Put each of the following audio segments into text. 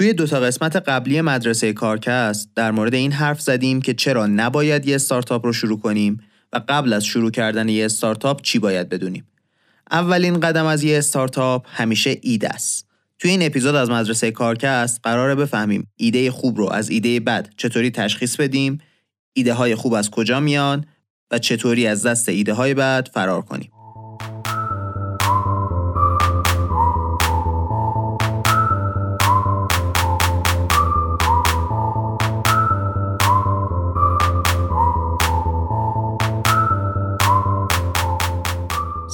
توی دوتا قسمت قبلی مدرسه کارکست در مورد این حرف زدیم که چرا نباید یه استارتاپ رو شروع کنیم و قبل از شروع کردن یه استارتاپ چی باید بدونیم. اولین قدم از یه استارتاپ همیشه ایده است. توی این اپیزود از مدرسه کارکست قراره بفهمیم ایده خوب رو از ایده بد چطوری تشخیص بدیم، ایده های خوب از کجا میان و چطوری از دست ایده های بد فرار کنیم.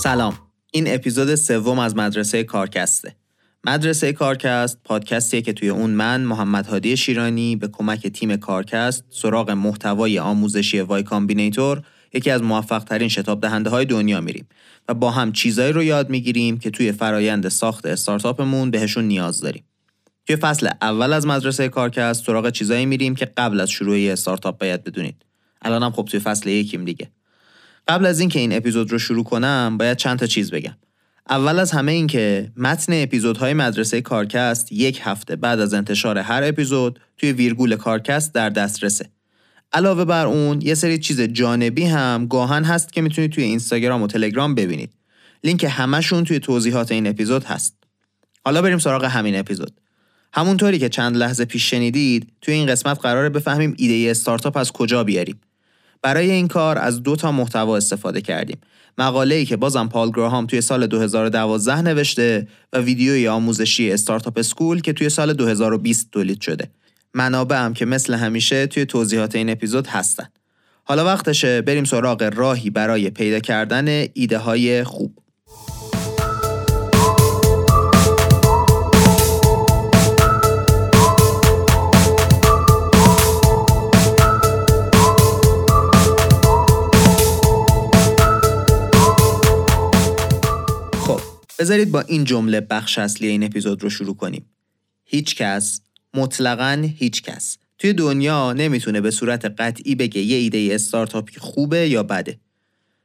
سلام این اپیزود سوم از مدرسه کارکسته مدرسه کارکست پادکستیه که توی اون من محمد هادی شیرانی به کمک تیم کارکست سراغ محتوای آموزشی Y Combinator یکی از موفق ترین شتاب دهنده های دنیا میریم و با هم چیزایی رو یاد می‌گیریم که توی فرایند ساخت استارتاپمون بهشون نیاز داریم. توی فصل اول از مدرسه کارکست سراغ چیزایی میریم که قبل از شروع استارتاپ باید بدونید. الانم خب توی فصل یکیم دیگه. قبل از اینکه این اپیزود رو شروع کنم باید چند تا چیز بگم. اول از همه این که متن اپیزودهای مدرسه کارکست یک هفته بعد از انتشار هر اپیزود توی ویرگول کارکست در دسترسه. علاوه بر اون یه سری چیز جانبی هم گاهن هست که می‌تونید توی اینستاگرام و تلگرام ببینید. لینک همشون توی توضیحات این اپیزود هست. حالا بریم سراغ همین اپیزود. همونطوری که چند لحظه پیش شنیدید توی این قسمت قراره بفهمیم ایده استارتاپ از کجا بیاریم. برای این کار از دو تا محتوا استفاده کردیم. مقاله‌ای که بازم پال گراهام توی سال 2012 نوشته و ویدیوی آموزشی استارتاپ اسکول که توی سال 2020 تولید شده. منابع هم که مثل همیشه توی توضیحات این اپیزود هستن. حالا وقتشه بریم سراغ راهی برای پیدا کردن ایده های خوب. بذارید با این جمله بخش اصلی این اپیزود رو شروع کنیم. هیچ کس مطلقا هیچ کس توی دنیا نمی‌تونه به صورت قطعی بگه یه ایده استارتاپی خوبه یا بده.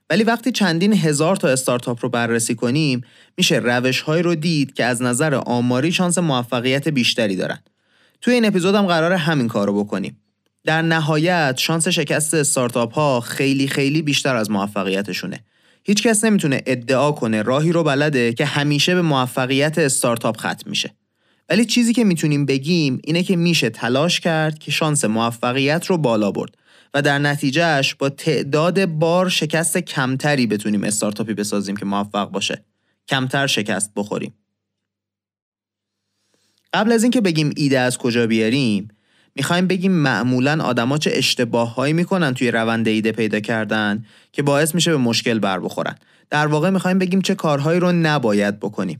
ولی وقتی چندین هزار تا استارتاپ رو بررسی کنیم میشه روش های رو دید که از نظر آماری شانس موفقیت بیشتری دارن. توی این اپیزود هم قرار همین کار رو بکنیم. در نهایت شانس شکست استارتاپ ها خیلی خیلی بیشتر از موفقیتشونه. هیچ کس نمی‌تونه ادعا کنه راهی رو بلده که همیشه به موفقیت استارتاپ ختم میشه. ولی چیزی که می‌تونیم بگیم اینه که میشه تلاش کرد که شانس موفقیت رو بالا برد و در نتیجهش با تعداد بار شکست کمتری بتونیم استارتاپی بسازیم که موفق باشه. کمتر شکست بخوریم. قبل از اینکه بگیم ایده از کجا بیاریم می‌خوایم بگیم معمولا آدما چه اشتباههایی می‌کنن توی روند ایده پیدا کردن که باعث میشه به مشکل بر بخورن. در واقع می‌خوایم بگیم چه کارهایی رو نباید بکنیم.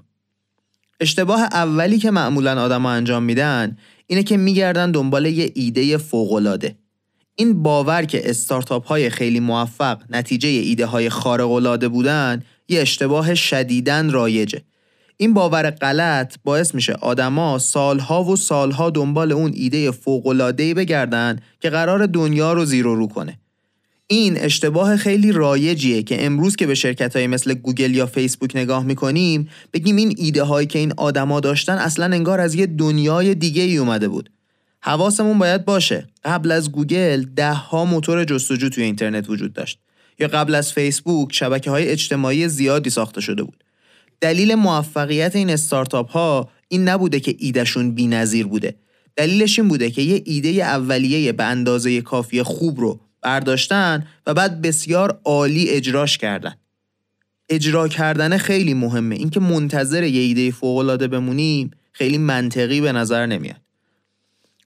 اشتباه اولی که معمولا آدما انجام میدن اینه که میگردن دنبال یه ایده فوقالعاده. این باور که استارتاپ های خیلی موفق نتیجه ایده های خارق العاده بودن یه اشتباه شدیدن رایجه. این باور غلط باعث میشه آدما سالها و سالها دنبال اون ایده فوق‌العاده‌ای بگردن که قرار دنیا رو زیر و رو کنه. این اشتباه خیلی رایجیه که امروز که به شرکت های مثل گوگل یا فیسبوک نگاه می‌کنیم بگیم این ایده هایی که این آدما داشتن اصلا انگار از یه دنیای دیگه ای اومده بود. حواسمون باید باشه قبل از گوگل ده ها موتور جستجو توی اینترنت وجود داشت یا قبل از فیسبوک شبکه های اجتماعی زیادی ساخته شده بود. دلیل موفقیت این استارتاپ ها این نبوده که ایدهشون بی‌نظیر بوده. دلیلش این بوده که یه ایده اولیه به اندازه کافی خوب رو برداشتن و بعد بسیار عالی اجراش کردن. اجرا کردن خیلی مهمه. اینکه منتظر یه ایده فوق‌العاده بمونیم خیلی منطقی به نظر نمیاد.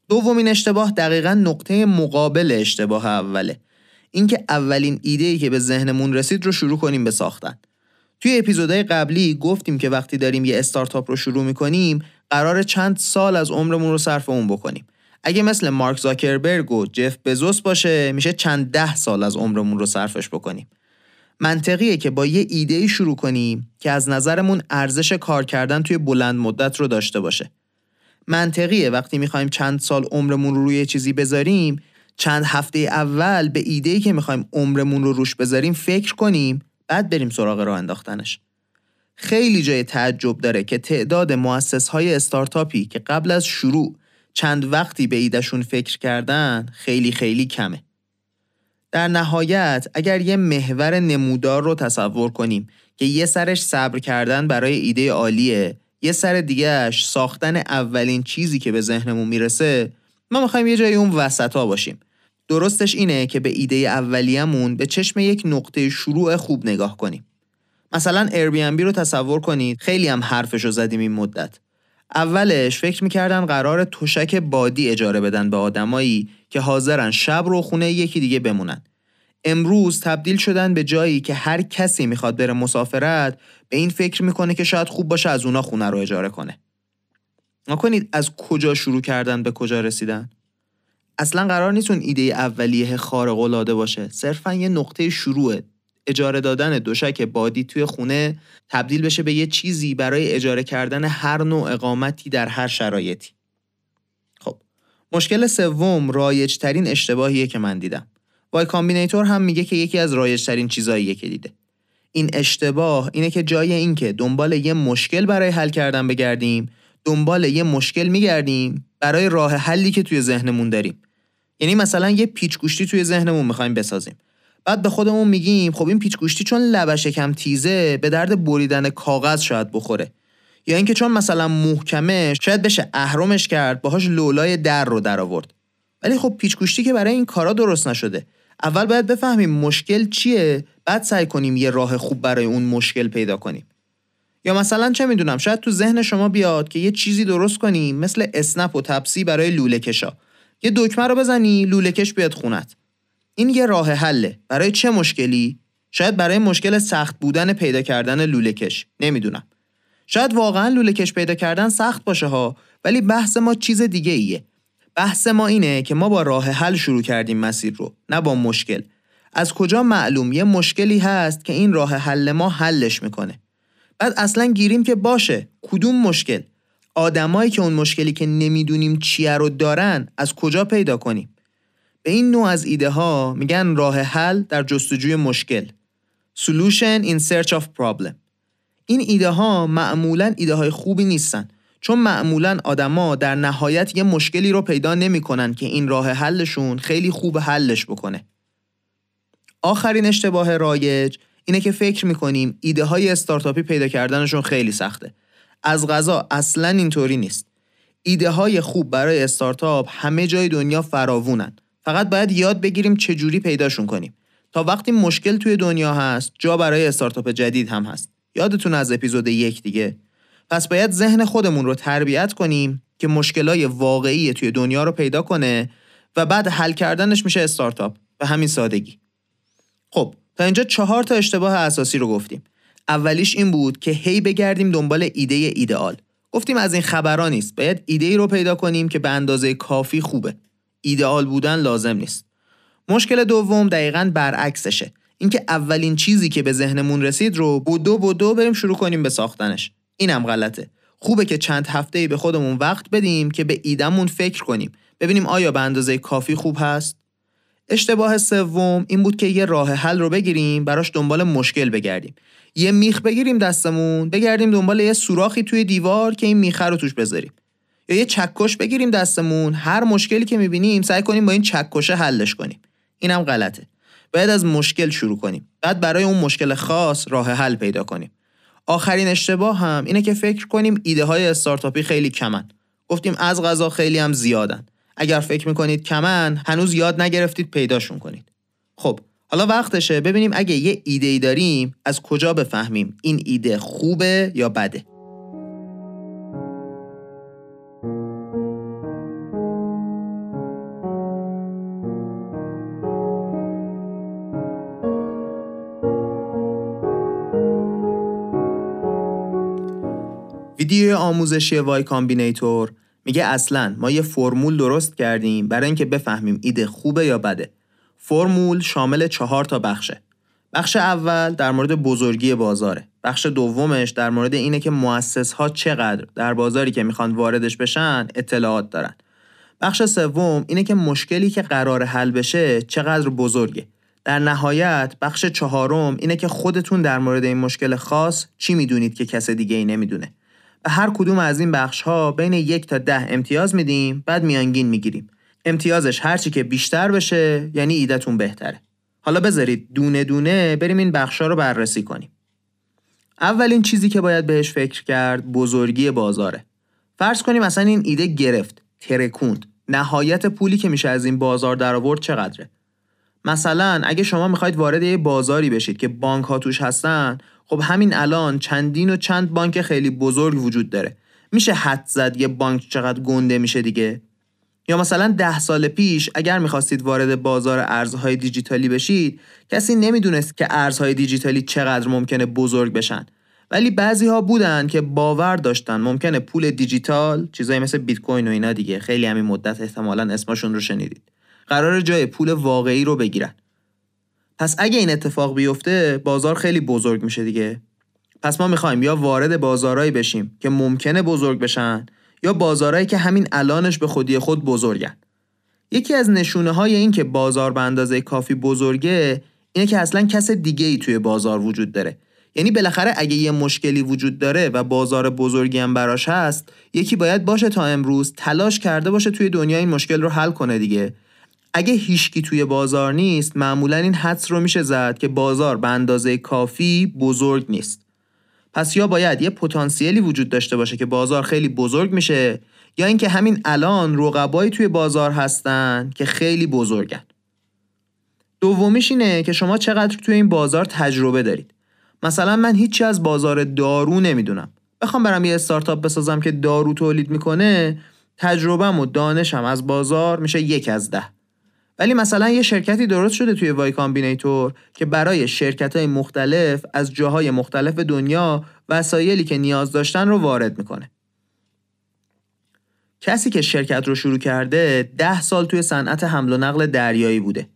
دومین اشتباه دقیقا نقطه مقابل اشتباه اوله. اینکه اولین ایده که به ذهنمون رسید رو شروع کنیم به ساختن. توی اپیزودهای قبلی گفتیم که وقتی داریم یه استارتاپ رو شروع می‌کنیم قرار چند سال از عمرمون رو صرف اون بکنیم. اگه مثل مارک زاکربرگ و جف بزوس باشه میشه چند ده سال از عمرمون رو صرفش بکنیم. منطقیه که با یه ایده شروع کنیم که از نظرمون ارزش کار کردن توی بلند مدت رو داشته باشه. منطقیه وقتی می‌خوایم چند سال عمرمون رو روی چیزی بذاریم چند هفته اول به ایده‌ای که می‌خوایم عمرمون رو روش بذاریم فکر کنیم بعد بریم سراغ راه انداختنش خیلی جای تعجب داره که تعداد مؤسس های استارتاپی که قبل از شروع چند وقتی به ایدهشون فکر کردن خیلی خیلی کمه. در نهایت اگر یه محور نمودار رو تصور کنیم که یه سرش صبر کردن برای ایده عالیه یه سر دیگهش ساختن اولین چیزی که به ذهنمون می‌رسه ما می‌خوایم یه جای اون وسطا باشیم درستش اینه که به ایده اولیه‌مون به چشم یک نقطه شروع خوب نگاه کنیم. مثلا Airbnb رو تصور کنید خیلی هم حرفش رو زدیم این مدت. اولش فکر می‌کردن قرار تشک بادی اجاره بدن به آدمایی که حاضرن شب رو خونه یکی دیگه بمونن. امروز تبدیل شدن به جایی که هر کسی می‌خواد بره مسافرت به این فکر می‌کنه که شاید خوب باشه از اونا خونه رو اجاره کنه. کنید از کجا شروع کردن به کجا رسیدن؟ اصلا قرار نیست اون ایده اولیه خارق العاده باشه. صرفا یه نقطه شروع اجاره دادن دوشک بادی توی خونه تبدیل بشه به یه چیزی برای اجاره کردن هر نوع اقامتی در هر شرایطی. خب مشکل سوم رایج ترین اشتباهیه که من دیدم. Y Combinator هم میگه که یکی از رایج ترین چیزاییه که دیده. این اشتباه اینه که جای اینکه دنبال یه مشکل برای حل کردن بگردیم دنبال یه مشکل میگردیم برای راه حلی که توی ذهنمون داریم. یعنی مثلا یه پیچ گوشتی توی ذهنمون می‌خوایم بسازیم. بعد به خودمون میگیم خب این پیچ گوشتی چون لبش کم تیزه به درد بریدن کاغذ شاید بخوره. یا اینکه چون مثلا محکمه شاید بشه اهرمش کرد باهاش لولای در رو در آورد ولی خب پیچ گوشتی که برای این کارا درست نشده. اول باید بفهمیم مشکل چیه بعد سعی کنیم یه راه خوب برای اون مشکل پیدا کنیم. یا مثلا چه می‌دونم شاید تو ذهن شما بیاد که یه چیزی درست کنیم مثل اسنپ و تپسی برای لوله کشا. یه دکمه رو بزنی لوله کش بیاد خونت. این یه راه حله. برای چه مشکلی؟ شاید برای مشکل سخت بودن پیدا کردن لوله کش نمی‌دونم. شاید واقعا لوله کش پیدا کردن سخت باشه ها ولی بحث ما چیز دیگه ایه. بحث ما اینه که ما با راه حل شروع کردیم مسیر رو نه با مشکل. از کجا معلوم؟ یه مشکلی هست که این راه حل ما حلش می‌کنه. بعد اصلا گیریم که باشه. کدوم مشکل؟ آدمایی که اون مشکلی که نمی‌دونیم چیه رو دارن از کجا پیدا کنیم؟ به این نوع از ایده ها میگن راه حل در جستجوی مشکل. Solution in search of problem. این ایده ها معمولا ایده های خوبی نیستن چون معمولا آدما در نهایت یه مشکلی رو پیدا نمی‌کنن که این راه حلشون خیلی خوب حلش بکنه. آخرین اشتباه رایج اینه که فکر می‌کنیم ایده های استارتاپی پیدا کردنشون خیلی سخته. از غذا اصلا اینطوری نیست. ایده های خوب برای استارتاپ همه جای دنیا فراوونن. فقط باید یاد بگیریم چجوری پیداشون کنیم. تا وقتی مشکل توی دنیا هست جا برای استارتاپ جدید هم هست. یادتون از اپیزود یک دیگه؟ پس باید ذهن خودمون رو تربیت کنیم که مشکلای واقعی توی دنیا رو پیدا کنه و بعد حل کردنش میشه استارتاپ. به همین سادگی. خب تا اینجا چهار تا اشتباه اساسی رو گفتیم. اولیش این بود که هی بگردیم دنبال ایده ایدئال. گفتیم از این خبران نیست باید ایده ای رو پیدا کنیم که به اندازه کافی خوبه. ایدئال بودن لازم نیست. مشکل دوم دقیقا برعکسشه. اینکه اولین چیزی که به ذهنمون رسید رو بودو بودو بریم شروع کنیم به ساختنش. اینم غلطه. خوبه که چند هفته به خودمون وقت بدیم که به ایدمون فکر کنیم. ببینیم آیا به اندازه کافی خوب هست؟ اشتباه سوم این بود که یه راه حل رو بگیریم براش دنبال مشکل بگردیم. یه میخ بگیریم دستمون بگردیم دنبال یه سوراخی توی دیوار که این میخه رو توش بذاریم. یا یه چکش بگیریم دستمون هر مشکلی که می‌بینیم سعی کنیم با این چکشه حلش کنیم. اینم غلطه. باید از مشکل شروع کنیم. بعد برای اون مشکل خاص راه حل پیدا کنیم. آخرین اشتباه هم اینه که فکر کنیم ایده های استارتاپی خیلی کمن. گفتیم از غذا خیلی هم زیادن. اگر فکر می‌کنید کمن هنوز یاد نگرفتید پیداشون کنید. خب حالا وقتشه ببینیم اگه یه ایده ای داریم از کجا بفهمیم این ایده خوبه یا بده. ویدیو آموزشی وای کامبینیتور میگه اصلا ما یه فرمول درست کردیم برای اینکه بفهمیم ایده خوبه یا بده. فرمول شامل چهار تا بخشه. بخش اول در مورد بزرگی بازاره. بخش دومش در مورد اینه که مؤسس ها چقدر در بازاری که می‌خوان واردش بشن اطلاعات دارن. بخش سوم اینه که مشکلی که قرار حل بشه چقدر بزرگه. در نهایت بخش چهارم اینه که خودتون در مورد این مشکل خاص چی می‌دونید که کس دیگه ای نمی‌دونه. به هر کدوم از این بخش ها بین یک تا ده امتیاز میدیم بعد میانگین می‌گیریم. امتیازش هرچی که بیشتر بشه یعنی ایدهتون بهتره. حالا بذارید دونه دونه بریم این بخش ها رو بررسی کنیم. اولین چیزی که باید بهش فکر کرد بزرگی بازاره. فرض کنیم اصلا این ایده گرفت ترکوند. نهایت پولی که میشه از این بازار در آورد چقدره؟ مثلا اگه شما می‌خواید وارد یه بازاری بشید که بانک ها توش هستن خب همین الان چندین و چند بانک خیلی بزرگ وجود داره. میشه حد زد یه بانک چقدر گنده میشه دیگه؟ یا مثلا ده سال پیش اگر می‌خواستید وارد بازار ارزهای دیجیتالی بشید کسی نمی‌دونست که ارزهای دیجیتالی چقدر ممکنه بزرگ بشن. ولی بعضی ها بودن که باور داشتن ممکنه پول دیجیتال چیزایی مثل بیت کوین و اینا دیگه خیلی همین مدت احتمالا اسمشون رو شنیدید قرار جای پول واقعی رو بگیرن. پس اگه این اتفاق بیفته بازار خیلی بزرگ میشه دیگه. پس ما می‌خوایم یا وارد بازارهایی بشیم که ممکنه بزرگ بشن یا بازارهایی که همین الانش به خودی خود بزرگن. یکی از نشونه های این که بازار به اندازه کافی بزرگه اینه که اصلا کس دیگه ای توی بازار وجود داره. یعنی بالاخره اگه یه مشکلی وجود داره و بازار بزرگی هم براش هست یکی باید باشه تا امروز تلاش کرده باشه توی دنیا این مشکل رو حل کنه دیگه. اگه هیچکی توی بازار نیست معمولا این حدس رو میشه زد که بازار به اندازه کافی بزرگ نیست. پس یا باید یه پتانسیلی وجود داشته باشه که بازار خیلی بزرگ میشه یا اینکه همین الان رقبایی توی بازار هستن که خیلی بزرگن. دومیش اینه که شما چقدر توی این بازار تجربه دارید. مثلا من هیچی از بازار دارو نمی‌دونم. بخوام برم یه استارتاپ بسازم که دارو تولید می‌کنه تجربهم و دانشم از بازار میشه یک از ده. ولی مثلا یه شرکتی درست شده توی وای کامبینیتور که برای شرکت های مختلف از جاهای مختلف دنیا وسایلی که نیاز داشتن رو وارد می‌کنه. کسی که شرکت رو شروع کرده ده سال توی صنعت حمل و نقل دریایی بوده.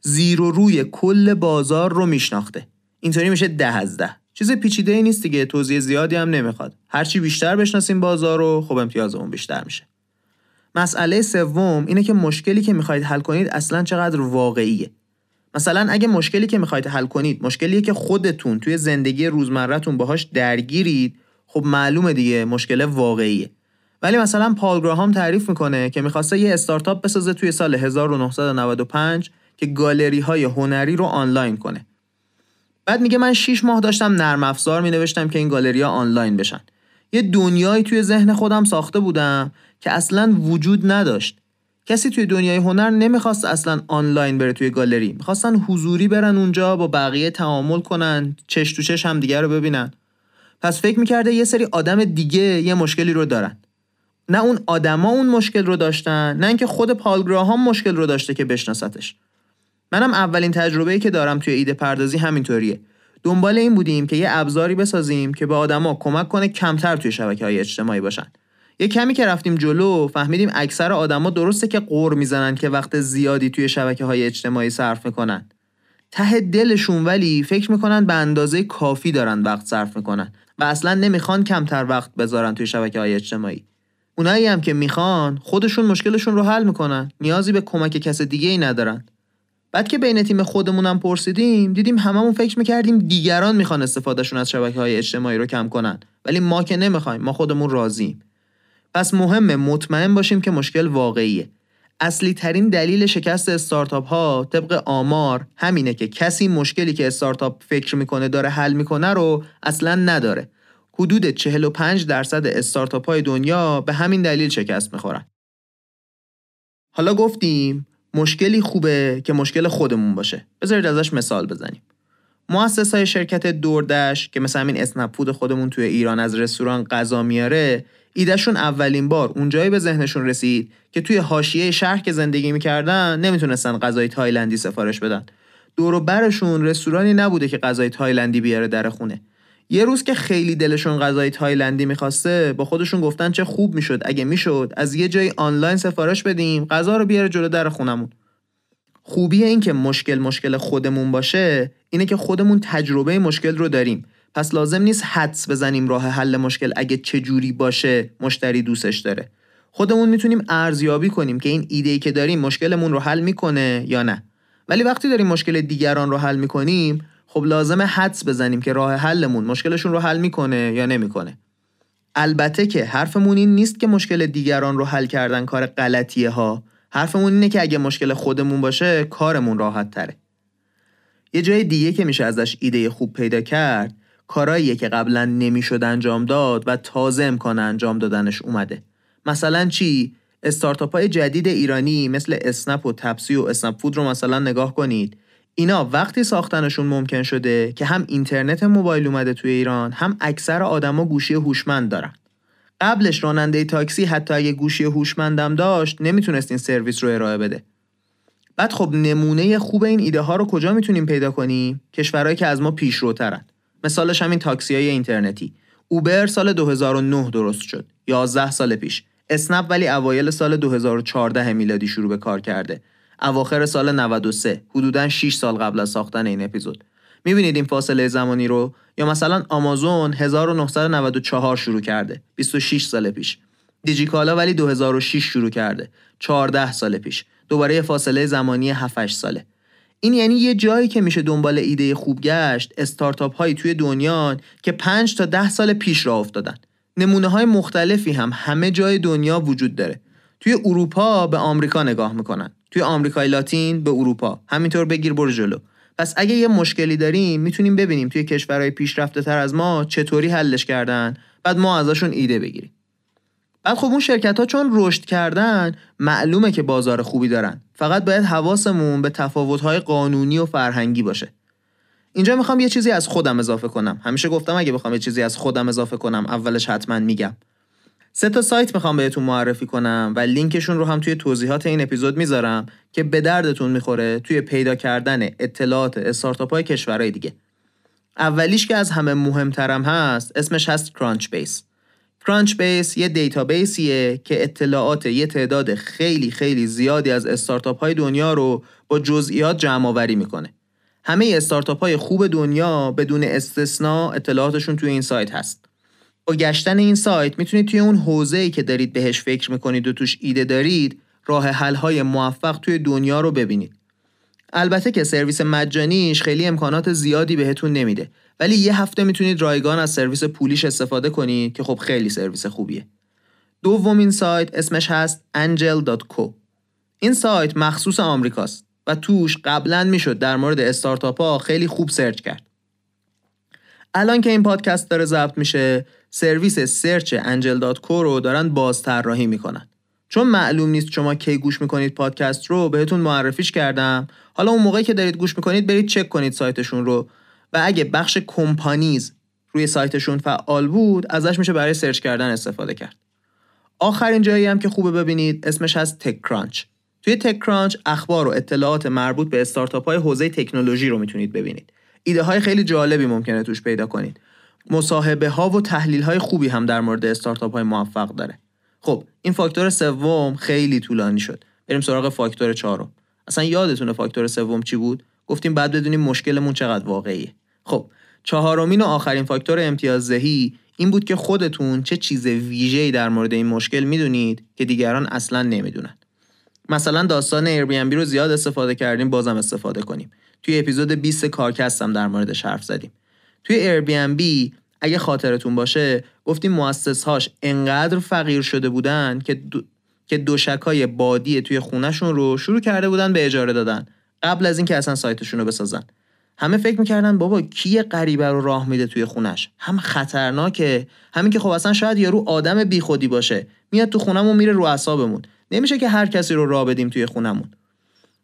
زیر و روی کل بازار رو میشناخته. اینطوری میشه ده از ده. چیز پیچیده ای نیست دیگه توضیح زیادی هم نمی‌خواد. هرچی بیشتر بشناسیم بازار رو خب امتیازمون بیشتر میشه. مسئله سوم اینه که مشکلی که می‌خواید حل کنید اصلا چقدر واقعیه. مثلا اگه مشکلی که می‌خواید حل کنید مشکلیه که خودتون توی زندگی روزمرهتون باهاش درگیرید خب معلومه دیگه مشکل واقعیه. ولی مثلا پال گراهام تعریف می‌کنه که می‌خواسته یه استارتاپ بسازه توی سال 1995 که گالری های هنری رو آنلاین کنه. بعد میگه من 6 ماه داشتم نرم افزار می که این گالری ها آنلاین بشن. یه دنیایی توی ذهن خودم ساخته بودم که اصلا وجود نداشت. کسی توی دنیای هنر نمی‌خواست اصلا آنلاین بره توی گالری. می‌خواستن حضوری برن اونجا با بقیه تعامل کنن چش تو چش هم دیگه رو ببینن. پس فکر می‌کرده یه سری آدم دیگه یه مشکلی رو دارن. نه اون آدما اون مشکل رو داشتن نه اینکه خود پالگراهام مشکل رو داشته که بشناستش منم اولین تجربه‌ای که دارم توی ایده پردازی همینطوریه. دنبال این بودیم که یه ابزاری بسازیم که به آدما کمک کنه کمتر توی شبکه های اجتماعی باشن. یه کمی که رفتیم جلو فهمیدیم اکثر آدما درسته که قور می‌زنن که وقت زیادی توی شبکه های اجتماعی صرف می‌کنن. ته دلشون ولی فکر می‌کنن به اندازه کافی دارن وقت صرف می‌کنن و اصلا نمی‌خوان کمتر وقت بذارن توی شبکه های اجتماعی. اونایی هم که می‌خوان خودشون مشکلشون رو حل می‌کنن. نیازی به کمک کس دیگه ای ندارن. بعد که بین تیم خودمونم پرسیدیم دیدیم هممون فکر می‌کردیم دیگران می‌خوان استفادهشون از شبکه های اجتماعی رو کم کنن. ولی ما که نمی‌خوایم ما خودمون راضیم پس مهمه مطمئن باشیم که مشکل واقعیه. اصلی ترین دلیل شکست استارتاپ ها طبق آمار همینه که کسی مشکلی که استارتاپ فکر می‌کنه داره حل می‌کنه رو اصلا نداره. حدود 45 درصد استارتاپ های دنیا به همین دلیل شکست می‌خورن. حالا گفتیم مشکلی خوبه که مشکل خودمون باشه. بذارید ازش مثال بزنیم. مؤسس های شرکت دوردش که مثل همین اسنپ خودمون توی ایران از رستوران غذا میاره ایدهشون اولین بار اونجایی به ذهنشون رسید که توی حاشیه شهر که زندگی می‌کردن نمی‌تونستن غذای تایلندی سفارش بدن. دور و برشون رستورانی نبوده که غذای تایلندی بیاره در خونه. یه روز که خیلی دلشون غذای تایلندی می‌خواسته با خودشون گفتن چه خوب می‌شد. اگه می‌شد از یه جای آنلاین سفارش بدیم غذا رو بیاره جلو در خونمون. خوبی این که مشکل مشکل خودمون باشه اینه که خودمون تجربه مشکل رو داریم. پس لازم نیست حدس بزنیم راه حل مشکل اگه چه جوری باشه مشتری دوستش داره. خودمون می‌تونیم ارزیابی کنیم که این ایده ای که داریم مشکلمون رو حل می‌کنه یا نه. ولی وقتی داریم مشکل دیگران رو حل می‌کنیم خب لازمه حدس بزنیم که راه حلمون مشکلشون رو حل می‌کنه یا نمی‌کنه. البته که حرفمون این نیست که مشکل دیگران رو حل کردن کار غلطیه ها. حرفمون اینه که اگه مشکل خودمون باشه کارمون راحت تره. یه جای دیگه که میشه ازش ایده خوب پیدا کرد کاراییه که قبلا نمی‌شد انجام داد و تازه امکان انجام دادنش اومده. مثلا چی؟ استارتاپ های جدید ایرانی مثل اسنپ و تپسی و اسنپ فود رو مثلا نگاه کنید. اینا وقتی ساختنشون ممکن شده که هم اینترنت موبایل اومده توی ایران هم اکثر آدما گوشی هوشمند دارن. قبلش راننده تاکسی حتی اگه گوشی هوشمندم داشت نمی‌تونست این سرویس رو ارائه بده. بعد خب نمونه خوب این ایده ها رو کجا می‌تونیم پیدا کنیم؟ کشورهایی که از ما پیشروترن. مثالش همین تاکسی های اینترنتی. اوبر سال 2009 درست شد. 11 سال پیش. اسنپ ولی اوایل سال 2014 میلادی شروع به کار کرده. اواخر سال 93 حدودا 6 سال قبل از ساختن این اپیزود. می‌بینید این فاصله زمانی رو؟ یا مثلا آمازون 1994 شروع کرده. 26 سال پیش. دیجیکالا ولی 2006 شروع کرده. 14 سال پیش. دوباره فاصله زمانی 7 ساله. این یعنی یه جایی که میشه دنبال ایده خوب گشت استارتاپ هایی توی دنیا که 5 تا 10 سال پیش را افتادن. نمونه های مختلفی هم همه جای دنیا وجود داره. توی اروپا به آمریکا نگاه می‌کنن. توی آمریکای لاتین به اروپا. همینطور بگیر برو جلو. پس اگه یه مشکلی داریم می‌تونیم ببینیم توی کشورهای پیشرفته تر از ما چطوری حلش کردن بعد ما ازشون ایده بگیریم. بعد خب اون شرکت ها چون رشد کردن معلومه که بازار خوبی دارن. فقط باید حواسمون به تفاوت های قانونی و فرهنگی باشه. اینجا می‌خوام یه چیزی از خودم اضافه کنم. همیشه گفتم اگه بخوام یه چیزی از خودم اضافه کنم اولش حتما میگم. سه تا سایت می‌خوام بهتون معرفی کنم و لینکشون رو هم توی توضیحات این اپیزود می‌ذارم که به دردتون می‌خوره توی پیدا کردن اطلاعات استارتاپ های کشورهای دیگه. اولیش که از همه مهمترم هست اسمش هست Crunchbase Crunchbase یه database یه که اطلاعات یه تعداد خیلی خیلی زیادی از استارتاپ های دنیا رو با جزئیات جمع آوری می‌کنه همه استارتاپ های خوب دنیا بدون استثنا اطلاعاتشون توی این سایت هست با گشتن این سایت می‌تونید توی اون حوزه‌ای که دارید بهش فکر می‌کنید و توش ایده دارید راه های موفق توی دنیا رو ببینید. البته که سرویس مجانیش خیلی امکانات زیادی بهتون نمیده ولی یه هفته می‌تونید رایگان از سرویس پولیش استفاده کنید که خب خیلی سرویس خوبیه. دومین سایت اسمش هست angel.co. این سایت مخصوص آمریکاست و توش قبلا می‌شد در مورد استارتاپ ها خیلی خوب search کرد. الان که این پادکست داره ضبط میشه سرویس search angel.co رو دارن باز طراحی می‌کنن چون معلوم نیست شما کی گوش می‌کنید پادکست رو بهتون معرفیش کردم. حالا اون موقعی که دارید گوش می‌کنید برید چک کنید سایتشون رو. و اگه بخش companies روی سایتشون فعال بود ازش میشه برای search کردن استفاده کرد. آخرین جایی هم که خوبه ببینید اسمش هست TechCrunch توی TechCrunch اخبار و اطلاعات مربوط به استارتاپ های حوزه تکنولوژی رو می‌تونید ببینید. ایده های خیلی جالبی ممکنه توش پیدا کنید. مصاحبه ها و تحلیل های خوبی هم در مورد استارتاپ های موفق داره. خب این فاکتور سوم خیلی طولانی شد. بریم سراغ فاکتور چهارم. اصلا یادتونه فاکتور سوم چی بود؟ گفتیم بعد بدونیم مشکلمون چقدر واقعیه. خب چهارمین و آخرین فاکتور امتیازدهی این بود که خودتون چه چیز ویژه‌ای در مورد این مشکل می‌دونید که دیگران اصلا نمی‌دونن. مثلا داستان ایربی رو زیاد استفاده کردیم بازم استفاده کنیم. توی اپیزود 20 کارکستم در موردش حرف زدیم. توی Airbnb اگه خاطرتون باشه گفتیم مؤسسهاش انقدر فقیر شده بودن که دو... که دوشکای بادی توی خونهشون رو شروع کرده بودن به اجاره دادن قبل از اینکه اصلا سایتشون رو بسازن. همه فکر می‌کردن بابا کی غریبه رو راه میده توی خونش هم خطرناکه. همین که خب اصلا شاید یارو آدم بیخودی باشه میاد تو خونمون میره رو اعصابمون. نمیشه که هر کسی رو راه بدیم توی خونمون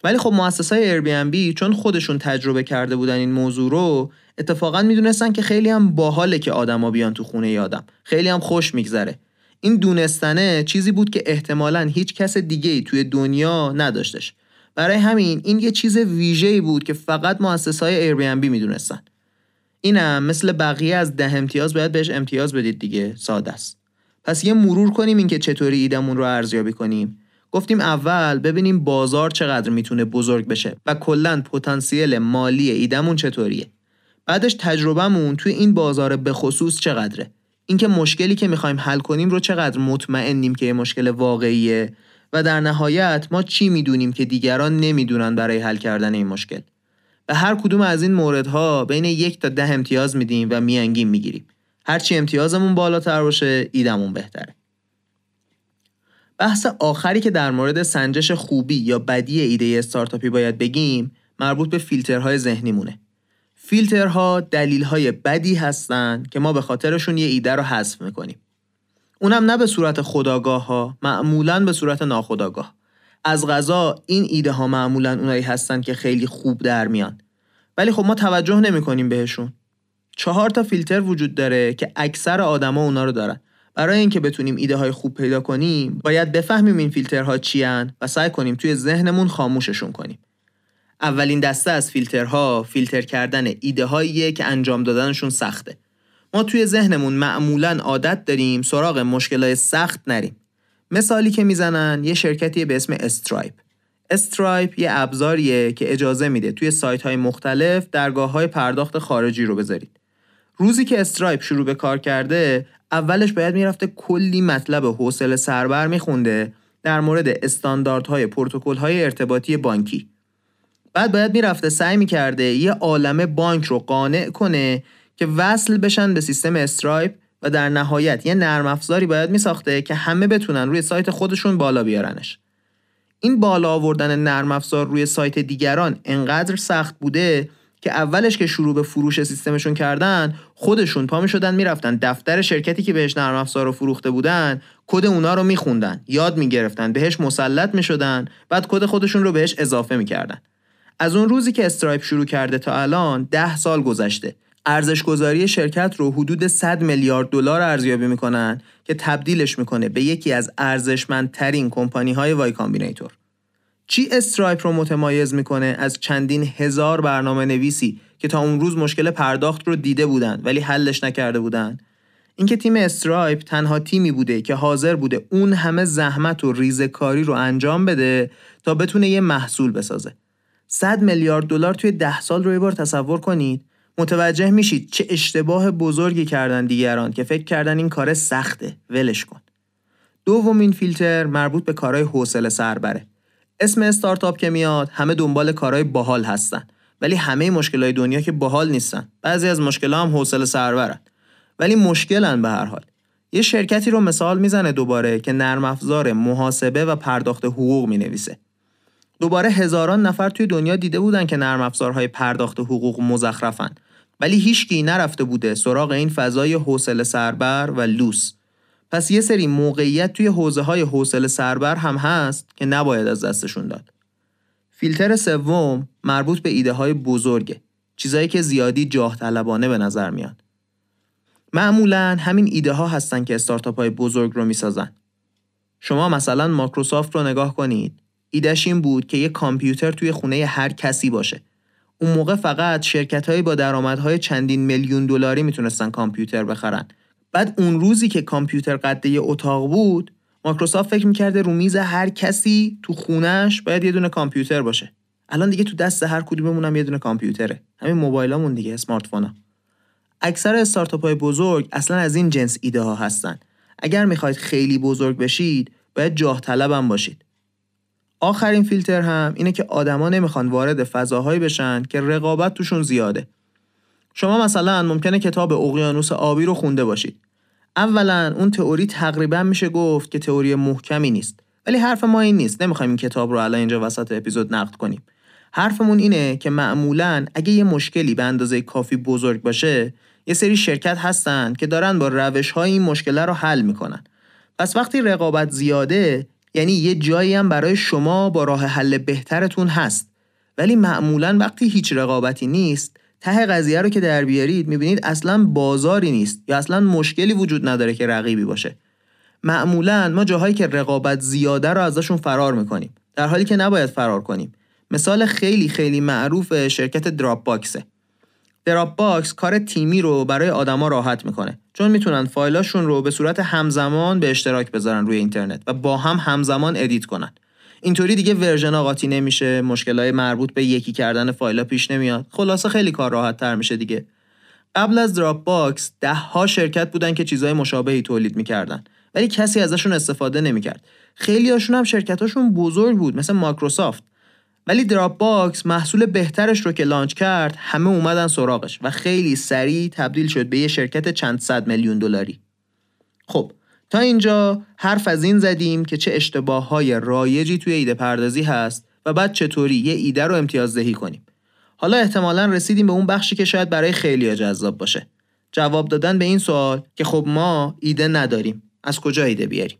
ولی خب مؤسسای Airbnb چون خودشون تجربه کرده بودن این موضوع رو اتفاقا می‌دونستن که خیلی هم باحاله که آدما بیان تو خونه آدم. خیلی هم خوش میگذره. این دونستنه چیزی بود که احتمالا هیچ کس دیگه ای توی دنیا نداشتش. برای همین این یه چیز ویژه‌ای بود که فقط مؤسسای Airbnb می‌دونستن. اینم مثل بقیه از ده امتیاز باید بهش امتیاز بدید دیگه ساده است. پس یه مرور کنیم اینکه چطوری ایدمون رو ارزیابی کنیم. گفتیم اول ببینیم بازار چقدر می‌تونه بزرگ بشه و کلا پتانسیل مالی ایدمون چطوریه. بعدش تجربهمون توی این بازار به خصوص چقدره. اینکه مشکلی که می‌خوایم حل کنیم رو چقدر مطمئنیم که یه مشکل واقعیه و در نهایت ما چی می‌دونیم که دیگران نمی‌دونن برای حل کردن این مشکل. به هر کدوم از این موردها بین یک تا ده امتیاز میدیم و میانگین می‌گیریم. هرچی امتیازمون بالاتر باشه ایدمون بهتره. بحث آخری که در مورد سنجش خوبی یا بدی ایده استارتاپی باید بگیم مربوط به فیلترهای ذهنیمونه. فیلترها دلیلهای بدی هستند که ما به خاطرشون یه ایده رو حذف می‌کنیم. اونم نه به صورت خداگاه ها معمولا به صورت ناخداگاه. از غذا این ایده ها معمولا اونایی هستن که خیلی خوب در میان. ولی خب ما توجه نمی کنیم بهشون. چهار تا فیلتر وجود داره که اکثر آدما اونا رو دارن. برای اینکه بتونیم ایده های خوب پیدا کنیم باید بفهمیم این فیلترها چی و سعی کنیم توی ذهنمون خاموششون کنیم. اولین دسته از فیلترها فیلتر کردن ایده هاییه که انجام دادنشون سخته. ما توی ذهنمون معمولا عادت داریم سراغ مشکلات سخت نریم. مثالی که می‌زنن یه شرکتی به اسم Stripe Stripe یه ابزاریه که اجازه میده توی سایت های مختلف درگاه های پرداخت خارجی رو بذارید. روزی که Stripe شروع به کار کرده اولش باید می‌رفته کلی مطلب حوصله سربر میخونده در مورد استانداردهای های ارتباطی بانکی. بعد باید می‌رفته سعی می‌کرده یه عالمه بانک رو قانع کنه که وصل بشن به سیستم Stripe و در نهایت یه نرم افزاری باید میساخته که همه بتونن روی سایت خودشون بالا بیارنش. این بالا آوردن نرم افزار روی سایت دیگران انقدر سخت بوده که اولش که شروع به فروش سیستمشون کردن خودشون پا می شدن می‌رفتن دفتر شرکتی که بهش نرم افزار رو فروخته بودن کد اونا رو میخوندن یاد می‌گرفتن بهش مسلط می‌شدن بعد کد خودشون رو بهش اضافه می‌کردن. از اون روزی که Stripe شروع کرده تا الان ده سال گذشته. ارزش گذاری شرکت رو حدود 100 میلیارد دلار ارزیابی می‌کنن که تبدیلش می‌کنه به یکی از ارزشمندترین کمپانی های Y Combinator. چی Stripe رو متمایز می‌کنه از چندین هزار برنامه نویسی که تا اون روز مشکل پرداخت رو دیده بودن ولی حلش نکرده بودن؟ اینکه تیم Stripe تنها تیمی بوده که حاضر بوده اون همه زحمت و ریزکاری رو انجام بده تا بتونه یه محصول بسازه. 100 میلیارد دلار توی ده سال رو یه بار تصور کنید. متوجه میشید چه اشتباه بزرگی کردن دیگران که فکر کردن این کار سخته. ولش کن. دومین فیلتر مربوط به کارهای حوصله سربره اسم استارتاپ که میاد همه دنبال کارهای باحال هستن. ولی همه مشکلات دنیا که باحال نیستن. بعضی از مشکلات هم حوصله سربرن ولی مشکلن به هر حال. یه شرکتی رو مثال می‌زنه دوباره که نرم افزار محاسبه و پرداخت حقوق می‌نویسه. دوباره هزاران نفر توی دنیا دیده بودن که نرم افزارهای پرداخت حقوق مزخرفن. ولی هیچکی نرفته بوده سراغ این فضای حوصله سربر و لوس. پس یه سری موقعیت توی حوزه های حوصله سربر هم هست که نباید از دستشون داد. فیلتر سوم مربوط به ایده های بزرگه چیزایی که زیادی جاه طلبانه به نظر میاد معمولا همین ایده ها هستن که استارتاپ های بزرگ رو می‌سازن. شما مثلا مایکروسافت رو نگاه کنید. ایدهش این بود که یه کامپیوتر توی خونه هر کسی باشه. اون موقع فقط شرکت با درآمدهای چندین میلیون دلاری می‌تونستن کامپیوتر بخرن. بعد اون روزی که کامپیوتر قده اتاق بود مایکروسافت فکر می‌کرده رو میز هر کسی تو خونش باید یه دونه کامپیوتر باشه. الان دیگه تو دست هر کدوممون هم یه دونه کامپیوتره. همین موبایلامون دیگه smartphone ا اکثر استارتاپ های بزرگ اصلا از این جنس ایده ها هستن. اگر می‌خواید خیلی بزرگ بشید باید جاه طلبم باشید. آخرین فیلتر هم اینه که آدما نمی‌خوان وارد فضاهایی بشن که رقابت توشون زیاده. شما مثلا ممکنه کتاب اقیانوس آبی رو خونده باشید. اولا اون تئوری تقریبا میشه گفت که تئوری محکمی نیست. ولی حرف ما این نیست. نمی‌خوایم این کتاب رو الان اینجا وسط اپیزود نقد کنیم. حرفمون اینه که معمولا اگه یه مشکلی به اندازه کافی بزرگ باشه یه سری شرکت هستن که دارن با روش های این مشکله رو حل می‌کنن. پس وقتی رقابت زیاده یعنی یه جایی هم برای شما با راه حل بهترتون هست ولی معمولا وقتی هیچ رقابتی نیست ته قضیه رو که در بیارید می‌بینید اصلا بازاری نیست یا اصلا مشکلی وجود نداره که رقیبی باشه. معمولا ما جاهایی که رقابت زیاده رو ازشون فرار می‌کنیم در حالی که نباید فرار کنیم. مثال خیلی خیلی معروف شرکت دراپ باکسه Dropbox کار تیمی رو برای آدما راحت می‌کنه. چون می‌تونن فایلاشون رو به صورت همزمان به اشتراک بذارن روی اینترنت و با هم همزمان edit کنن. اینطوری دیگه version قاطی نمیشه مشکلات مربوط به یکی کردن فایلا پیش نمیاد. خلاصه خیلی کار راحت تر میشه دیگه. قبل از Dropbox ده ها شرکت بودن که چیزای مشابهی تولید می‌کردن ولی کسی ازشون استفاده نمی‌کرد. خیلی هاشون هم شرکتاشون بزرگ بود مثل مایکروسافت. ولی Dropbox محصول بهترش رو که launch کرد همه اومدن سراغش و خیلی سریع تبدیل شد به یه شرکت چند صد میلیون دلاری. خب تا اینجا حرف از این زدیم که چه اشتباه های رایجی توی ایده پردازی هست و بعد چطوری یه ایده رو امتیازدهی کنیم. حالا احتمالا رسیدیم به اون بخشی که شاید برای خیلی جذاب باشه. جواب دادن به این سوال که خب ما ایده نداریم. از کجا ایده بیاریم؟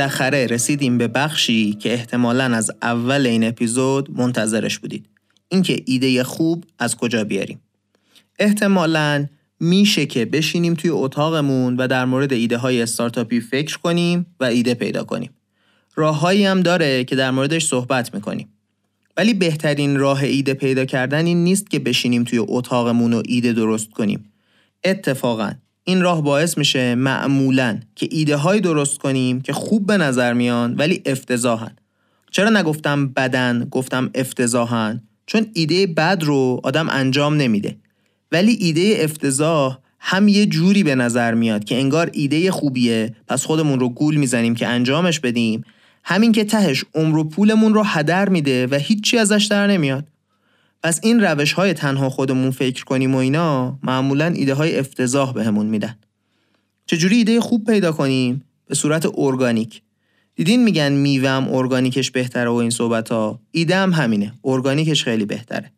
بالاخره رسیدیم به بخشی که احتمالا از اول این اپیزود منتظرش بودید. اینکه ایده خوب از کجا بیاریم؟ احتمالا میشه که بشینیم توی اتاقمون و در مورد ایده های استارتاپی فکر کنیم و ایده پیدا کنیم. راههایی هم داره که در موردش صحبت می‌کنیم. ولی بهترین راه ایده پیدا کردن این نیست که بشینیم توی اتاقمون و ایده درست کنیم. اتفاقا این راه باعث میشه معمولا که ایده های درست کنیم که خوب به نظر میان ولی افتضاحن. چرا نگفتم بدن گفتم افتضاحن؟ چون ایده بد رو آدم انجام نمیده. ولی ایده افتضاح هم یه جوری به نظر میاد که انگار ایده خوبیه پس خودمون رو گول می‌زنیم که انجامش بدیم. همین که تهش عمر و پولمون رو هدر میده و هیچی ازش در نمیاد. پس این روش های تنها خودمون فکر کنیم و اینا معمولا ایده های افتضاح بهمون میدن. چجوری ایده خوب پیدا کنیم؟ به صورت ارگانیک. دیدین میگن میوهم ارگانیکش بهتره و این صحبت ها ایده هم همینه ارگانیکش خیلی بهتره.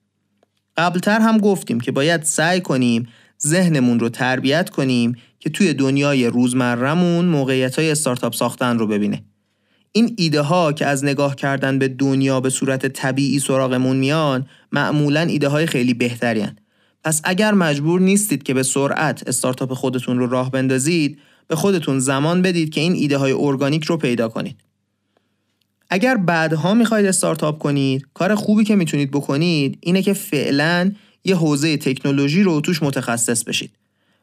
قبلتر هم گفتیم که باید سعی کنیم ذهنمون رو تربیت کنیم که توی دنیای روزمرهمون موقعیت های استارتاپ ساختن رو ببینه. این ایده ها که از نگاه کردن به دنیا به صورت طبیعی سراغمون میان معمولا ایده های خیلی بهتری پس اگر مجبور نیستید که به سرعت استارتاپ خودتون رو راه بندازید به خودتون زمان بدید که این ایده های ارگانیک رو پیدا کنید. اگر بعدها می‌خواید استارتاپ کنید کار خوبی که می‌تونید بکنید اینه که فعلا یه حوزه تکنولوژی رو توش متخصص بشید.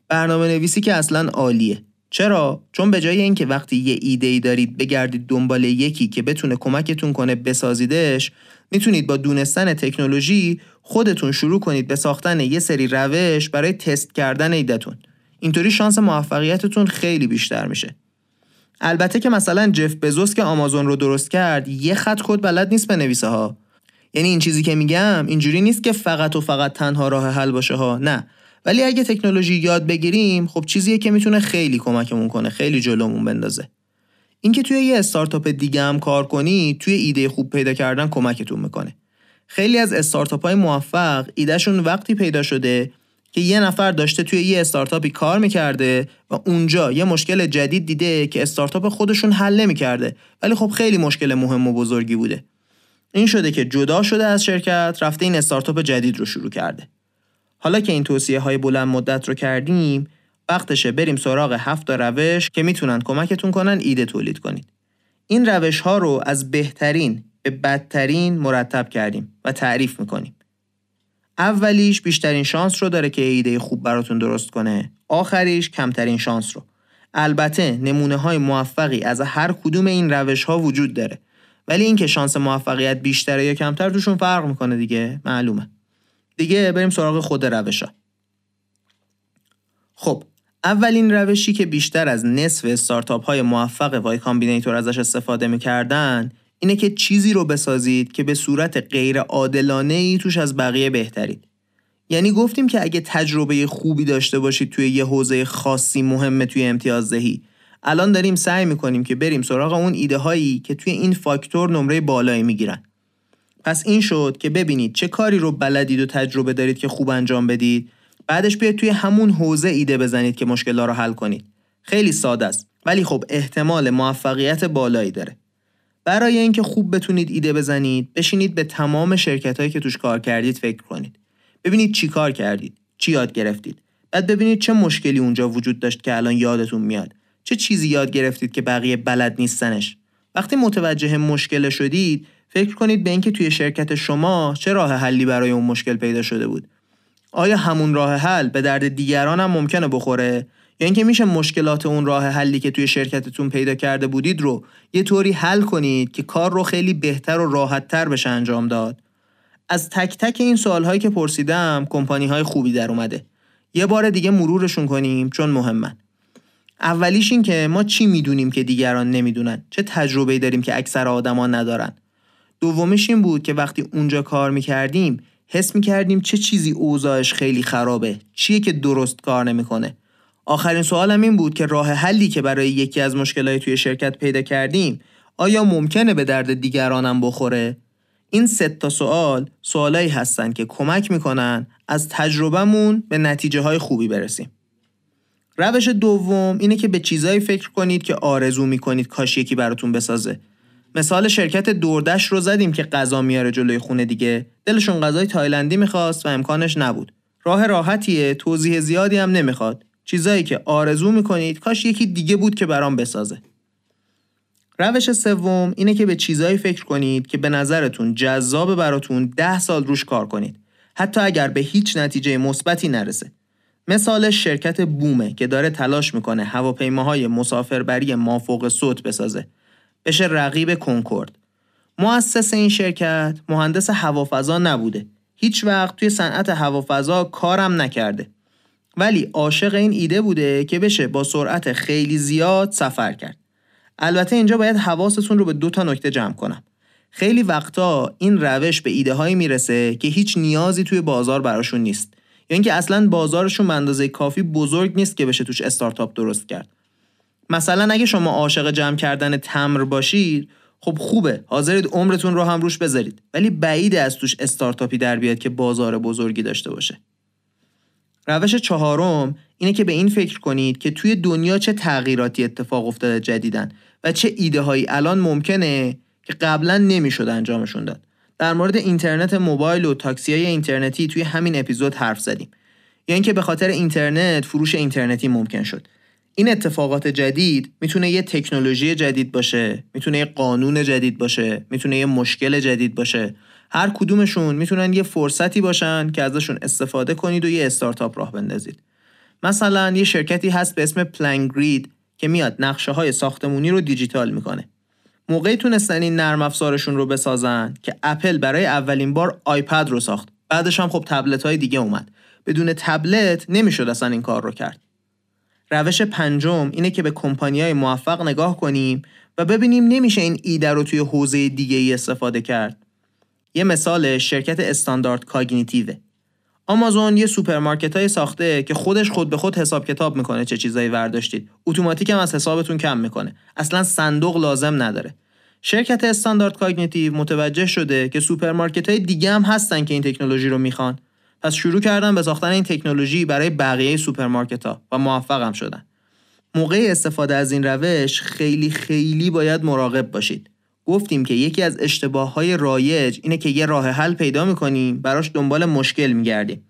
برنامه نویسی که اصلا عالیه. چرا؟ چون به جای اینکه وقتی یه ایده ای دارید بگردید دنبال یکی که بتونه کمکتون کنه بسازیدش می‌تونید با دونستن تکنولوژی خودتون شروع کنید به ساختن یه سری روش برای تست کردن ایدهتون. اینطوری شانس موفقیتتون خیلی بیشتر میشه. البته که مثلا جف بزوس که آمازون رو درست کرد یه خط کد بلد نیست بنویسه ها یعنی این چیزی که میگم اینجوری نیست که فقط و فقط تنها راه حل باشه ها. نه. ولی اگه تکنولوژی یاد بگیریم خب چیزیه که می‌تونه خیلی کمکمون کنه خیلی جلومون بندازه. اینکه توی یه استارتاپ دیگه هم کار کنی توی ایده خوب پیدا کردن کمکتون می‌کنه. خیلی از استارتاپ های موفق ایدهشون وقتی پیدا شده که یه نفر داشته توی یه استارتاپی کار می‌کرده و اونجا یه مشکل جدید دیده که استارتاپ خودشون حل نمی‌کرده. ولی خب خیلی مشکل مهم و بزرگی بوده. این شده که جدا شده از شرکت رفته این استارتاپ جدید رو شروع کرده. حالا که این توصیه های بلند مدت رو کردیم وقتشه بریم سراغ هفت روش که می‌تونن کمکتون کنن ایده تولید کنید. این روش ها رو از بهترین به بدترین مرتب کردیم و تعریف می‌کنیم. اولیش بیشترین شانس رو داره که ایده خوب براتون درست کنه. آخریش کمترین شانس رو. البته نمونه های موفقی از هر کدوم این روش ها وجود داره. ولی اینکه شانس موفقیت بیشتره یا کمتر توشون فرق می‌کنه دیگه معلومه. دیگه بریم سراغ خود روش ها. خب اولین روشی که بیشتر از نصف استارتاپ های موفق Y Combinator ازش استفاده می‌کردن اینه که چیزی رو بسازید که به صورت غیر عادلانه ای توش از بقیه بهترید. یعنی گفتیم که اگه تجربه خوبی داشته باشید توی یه حوزه خاصی مهمه توی امتیازدهی الان داریم سعی می‌کنیم که بریم سراغ اون ایده هایی که توی این فاکتور نمره بالایی می‌گیرن. پس این شد که ببینید چه کاری رو بلدید و تجربه دارید که خوب انجام بدید. بعدش بیاید توی همون حوزه ایده بزنید که مشکل رو حل کنید. خیلی ساده است ولی خب احتمال موفقیت بالایی داره. برای اینکه خوب بتونید ایده بزنید بشینید به تمام شرکت هایی که توش کار کردید فکر کنید. ببینید چی کار کردید چی یاد گرفتید. بعد ببینید چه مشکلی اونجا وجود داشت که الان یادتون میاد. چه چیزی یاد گرفتید که بقیه بلد نیستنش. وقتی متوجه مشکل شدید فکر کنید به اینکه توی شرکت شما چه راه حلی برای اون مشکل پیدا شده بود؟ آیا همون راه حل به درد دیگران هم ممکنه بخوره؟ یا اینکه میشه مشکلات اون راه حلی که توی شرکتتون پیدا کرده بودید رو یه طوری حل کنید که کار رو خیلی بهتر و راحتتر بشه انجام داد؟ از تک تک این سوالهایی که پرسیدم کمپانی های خوبی در اومده. یه بار دیگه مرورشون کنیم چون مهمن اولیش این که ما چی می‌دونیم که دیگران نمی‌دونن؟ چه تجربه داریم که اکثر آدما ندارن؟ دومیش این بود که وقتی اونجا کار می‌کردیم حس می‌کردیم چه چیزی اوضاعش خیلی خرابه چیه که درست کار نمی‌کنه. آخرین سوالم این بود که راه حلی که برای یکی از مشکلات توی شرکت پیدا کردیم آیا ممکنه به درد دیگرانم بخوره؟ این سه تا سوال سوالایی هستن که کمک می‌کنن از تجربهمون به نتیجه های خوبی برسیم. روش دوم اینه که به چیزایی فکر کنید که آرزو می‌کنید کاش یکی براتون بسازه. مثال شرکت دوردش رو زدیم که غذا میاره جلوی خونه دیگه. دلشون غذای تایلندی می‌خواست و امکانش نبود. راه راحتیه توضیح زیادی هم نمی‌خواد. چیزایی که آرزو می‌کنید کاش یکی دیگه بود که برام بسازه. روش سوم اینه که به چیزایی فکر کنید که به نظرتون جذاب براتون ده سال روش کار کنید. حتی اگر به هیچ نتیجه مثبتی نرسه. مثال شرکت بومه که داره تلاش می‌کنه هواپیماهای مسافربری مافوق صوت بسازه. بشه رقیب کنکورد. مؤسس این شرکت مهندس هوافضا نبوده. هیچ وقت توی صنعت هوافضا کارم نکرده. ولی عاشق این ایده بوده که بشه با سرعت خیلی زیاد سفر کرد. البته اینجا باید حواستون رو به دو تا نکته جمع کنم. خیلی وقتا این روش به ایده هایی می‌رسه که هیچ نیازی توی بازار براشون نیست. یا اینکه اصلا بازارشون به اندازه کافی بزرگ نیست که بشه توش استارتاپ درست کرد. مثلا اگه شما عاشق جمع کردن تمر باشید خب خوبه. حاضرید عمرتون رو هم روش بذارید. ولی بعید از توش استارتاپی در بیاد که بازار بزرگی داشته باشه. روش چهارم اینه که به این فکر کنید که توی دنیا چه تغییراتی اتفاق افتاده جدیدن و چه ایده هایی الان ممکنه که قبلا نمی‌شد انجامشون داد. در مورد اینترنت موبایل و تاکسی های اینترنتی توی همین اپیزود حرف زدیم. یا اینکه به خاطر اینترنت فروش اینترنتی ممکن شد. این اتفاقات جدید می‌تونه یه تکنولوژی جدید باشه می‌تونه یه قانون جدید باشه می‌تونه یه مشکل جدید باشه. هر کدومشون می‌تونن یه فرصتی باشن که ازشون استفاده کنید و یه استارتاپ راه بندازید. مثلا یه شرکتی هست به اسم پلنگرید که میاد نقشه های ساختمونی رو دیجیتال می‌کنه. موقعی تونستن این نرم افزارشون رو بسازن که اپل برای اولین بار آیپد رو ساخت. بعدش هم خب تبلت های دیگه اومد. بدون تبلت نمی‌شد اصلا این کار رو کرد. روش پنجم اینه که به کمپانی های موفق نگاه کنیم و ببینیم نمیشه این ایده رو توی حوزه دیگه ای استفاده کرد. یه مثال شرکت استاندارد کاگنیتیوه. آمازون یه سوپرمارکت های ساخته که خودش خود به خود حساب کتاب می‌کنه چه چیزایی ورداشتید. اتوماتیک هم از حسابتون کم می‌کنه. اصلا صندوق لازم نداره. شرکت Standard Cognitive متوجه شده که سوپرمارکت های دیگه هم هستن که این تکنولوژی رو می‌خوان. پس شروع کردن به ساختن این تکنولوژی برای بقیه سوپرمارکت ها و هم شدن موقع استفاده از این روش خیلی خیلی باید مراقب باشید. گفتیم که یکی از اشتباه های رایج اینه که یه راه حل پیدا می‌کنیم براش دنبال مشکل میگردیم.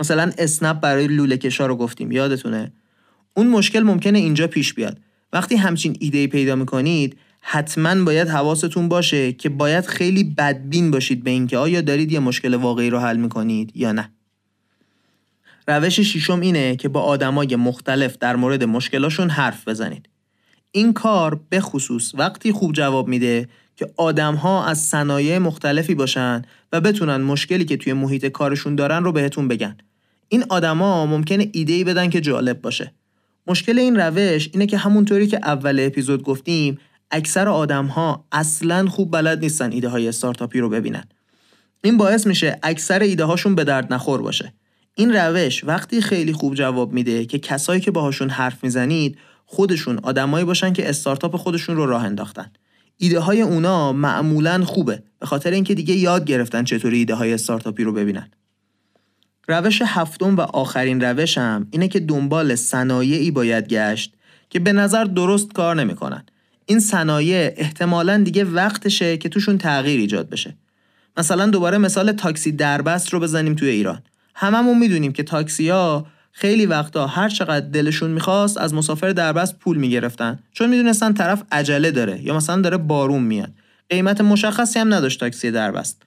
مثلا اسنپ برای لوله کشا رو گفتیم یادتونه؟ اون مشکل ممکنه اینجا پیش بیاد. وقتی همچین ایده پیدا می‌کنید حتما باید حواستون باشه که باید خیلی بدبین باشید به اینکه آیا دارید یه مشکل واقعی رو حل می‌کنید یا نه. روش شیشم اینه که با آدمای مختلف در مورد مشکلاشون حرف بزنید. این کار به خصوص وقتی خوب جواب میده که آدم ها از صنایع مختلفی باشن و بتونن مشکلی که توی محیط کارشون دارن رو بهتون بگن. این آدما ممکنه ایده ای بدن که جالب باشه. مشکل این روش اینه که همونطوری که اول اپیزود گفتیم اکثر آدم ها اصلا خوب بلد نیستن ایده های استارتاپی رو ببینن. این باعث میشه اکثر ایده هاشون به درد نخور باشه. این روش وقتی خیلی خوب جواب میده که کسایی که باهاشون حرف می‌زنید خودشون آدمایی باشن که استارتاپ خودشون رو راه انداختن. ایده های اونا معمولا خوبه به خاطر اینکه دیگه یاد گرفتن چطوری ایده های استارتاپی رو ببینن. روش هفتم و آخرین روشم اینه که دنبال صنایعی باید گشت که به نظر درست کار نمی‌کنن. این صنایع احتمالا دیگه وقتشه که توشون تغییر ایجاد بشه. مثلا دوباره مثال تاکسی دربست رو بزنیم توی ایران. هممون می‌دونیم که تاکسی ها خیلی وقتا هر چقدر دلشون می‌خواست از مسافر دربست پول می‌گرفتن. چون می‌دونستن طرف عجله داره یا مثلا داره بارون میاد. قیمت مشخصی هم نداشت تاکسی دربست.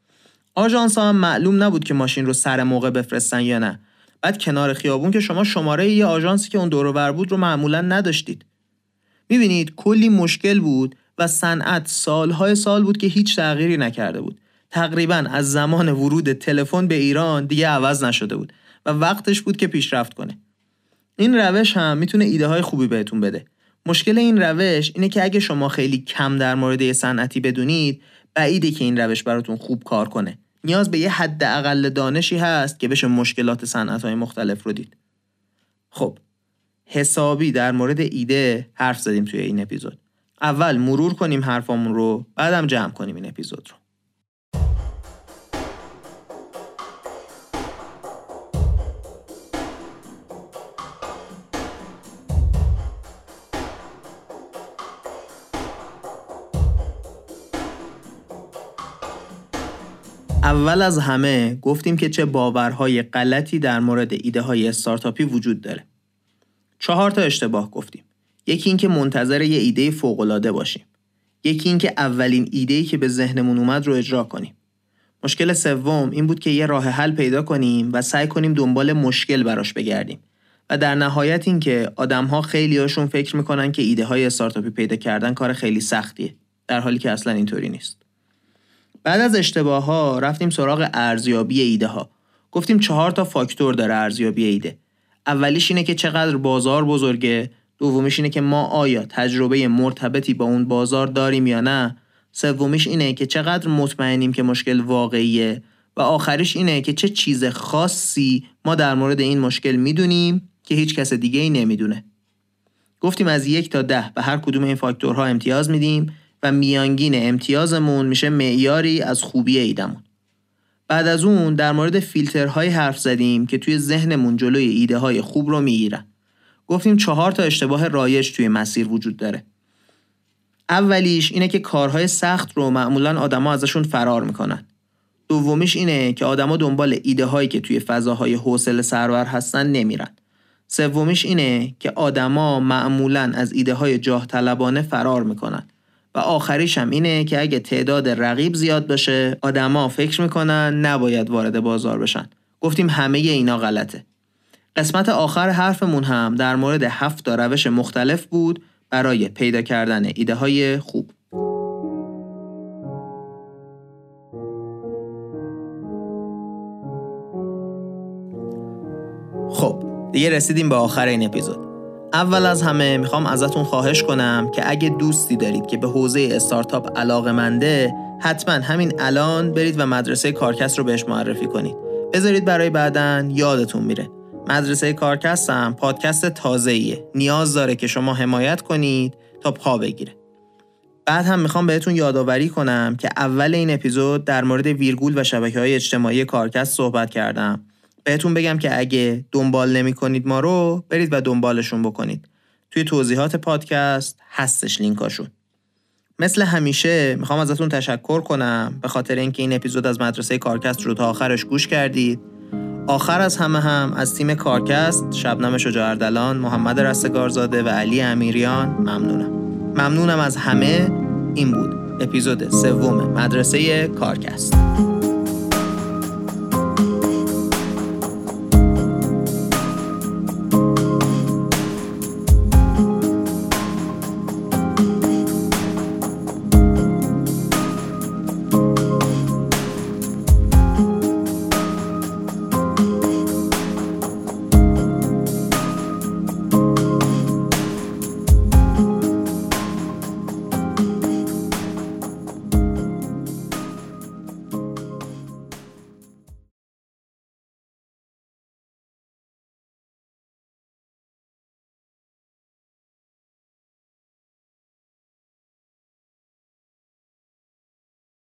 آژانس هم معلوم نبود که ماشین رو سر موقع بفرستن یا نه. بعد کنار خیابون که شما شماره یه آژانسی که اون دور بود رو معمولا نداشتید. می‌بینید کلی مشکل بود و صنعت سالهای سال بود که هیچ تغییری نکرده بود. تقریبا از زمان ورود تلفن به ایران دیگه عوض نشده بود و وقتش بود که پیشرفت کنه. این روش هم می‌تونه ایده های خوبی بهتون بده. مشکل این روش اینه که اگه شما خیلی کم در مورد صنعتی بدونید بعیده که این روش براتون خوب کار کنه. نیاز به یه حد اقل دانشی هست که بشه مشکلات صنعت های مختلف رو دید. خب حسابی در مورد ایده حرف زدیم توی این اپیزود. اول مرور کنیم حرفامون رو بعدم جمع کنیم این اپیزود رو. اول از همه گفتیم که چه باورهای غلطی در مورد ایده های استارتاپی وجود داره. چهار تا اشتباه گفتیم. یکی اینکه منتظر یه ایده فوق‌العاده باشیم. یکی اینکه اولین ایده‌ای که به ذهنمون اومد رو اجرا کنیم. مشکل سوم این بود که یه راه حل پیدا کنیم و سعی کنیم دنبال مشکل براش بگردیم. و در نهایت اینکه آدم‌ها خیلی هاشون فکر می‌کنن که ایده های استارتاپی پیدا کردن کار خیلی سختیه در حالی که اصلا اینطوری نیست. بعد از اشتباه ها رفتیم سراغ ارزیابی ایده ها. گفتیم چهار تا فاکتور داره ارزیابی ایده. اولیش اینه که چقدر بازار بزرگه، دومیش اینه که ما آیا تجربه مرتبطی با اون بازار داریم یا نه، سومیش اینه که چقدر مطمئنیم که مشکل واقعیه و آخریش اینه که چه چیز خاصی ما در مورد این مشکل می‌دونیم که هیچ کس دیگه ای نمی‌دونه. گفتیم از یک تا ده به هر کدوم این فاکتورها امتیاز میدیم و میانگین امتیازمون میشه معیاری از خوبی ایدمون بعد از اون در مورد فیلترهای حرف زدیم که توی ذهنمون جلوی ایده های خوب رو می‌گیرن. گفتیم چهار تا اشتباه رایج توی مسیر وجود داره. اولیش اینه که کارهای سخت رو معمولا آدما ازشون فرار می‌کنن. دومیش اینه که آدما دنبال ایده هایی که توی فضاهای حوصله سرور هستن نمیرن. سومیش اینه که آدما معمولا از ایده های جاه طلبانه فرار می‌کنن. و آخریش هم اینه که اگه تعداد رقیب زیاد باشه آدما فکر می‌کنن نباید وارد بازار بشن. گفتیم همه اینا غلطه. قسمت آخر حرفمون هم در مورد هفت روش مختلف بود برای پیدا کردن ایده های خوب. خب دیگه رسیدیم به آخر این اپیزود. اول از همه می‌خوام ازتون خواهش کنم که اگه دوستی دارید که به حوزه استارتاپ علاقه منده حتما همین الان برید و مدرسه کارکست رو بهش معرفی کنید. بذارید برای بعدن یادتون میره. مدرسه کارکست هم پادکست تازه‌ایه. نیاز داره که شما حمایت کنید تا پا بگیره. بعد هم می‌خوام بهتون یادآوری کنم که اول این اپیزود در مورد ویرگول و شبکه های اجتماعی کارکست صحبت کردم. بهتون بگم که اگه دنبال نمی کنید ما رو برید و دنبالشون بکنید. توی توضیحات پادکست هستش لینکاشون. مثل همیشه می‌خوام ازتون تشکر کنم به خاطر اینکه این اپیزود از مدرسه کارکست رو تا آخرش گوش کردید. آخر از همه هم از تیم کارکست شبنم شجاع اردلان محمد رستگارزاده و علی امیریان ممنونم. ممنونم از همه. این بود اپیزود سوم مدرسه کارکست.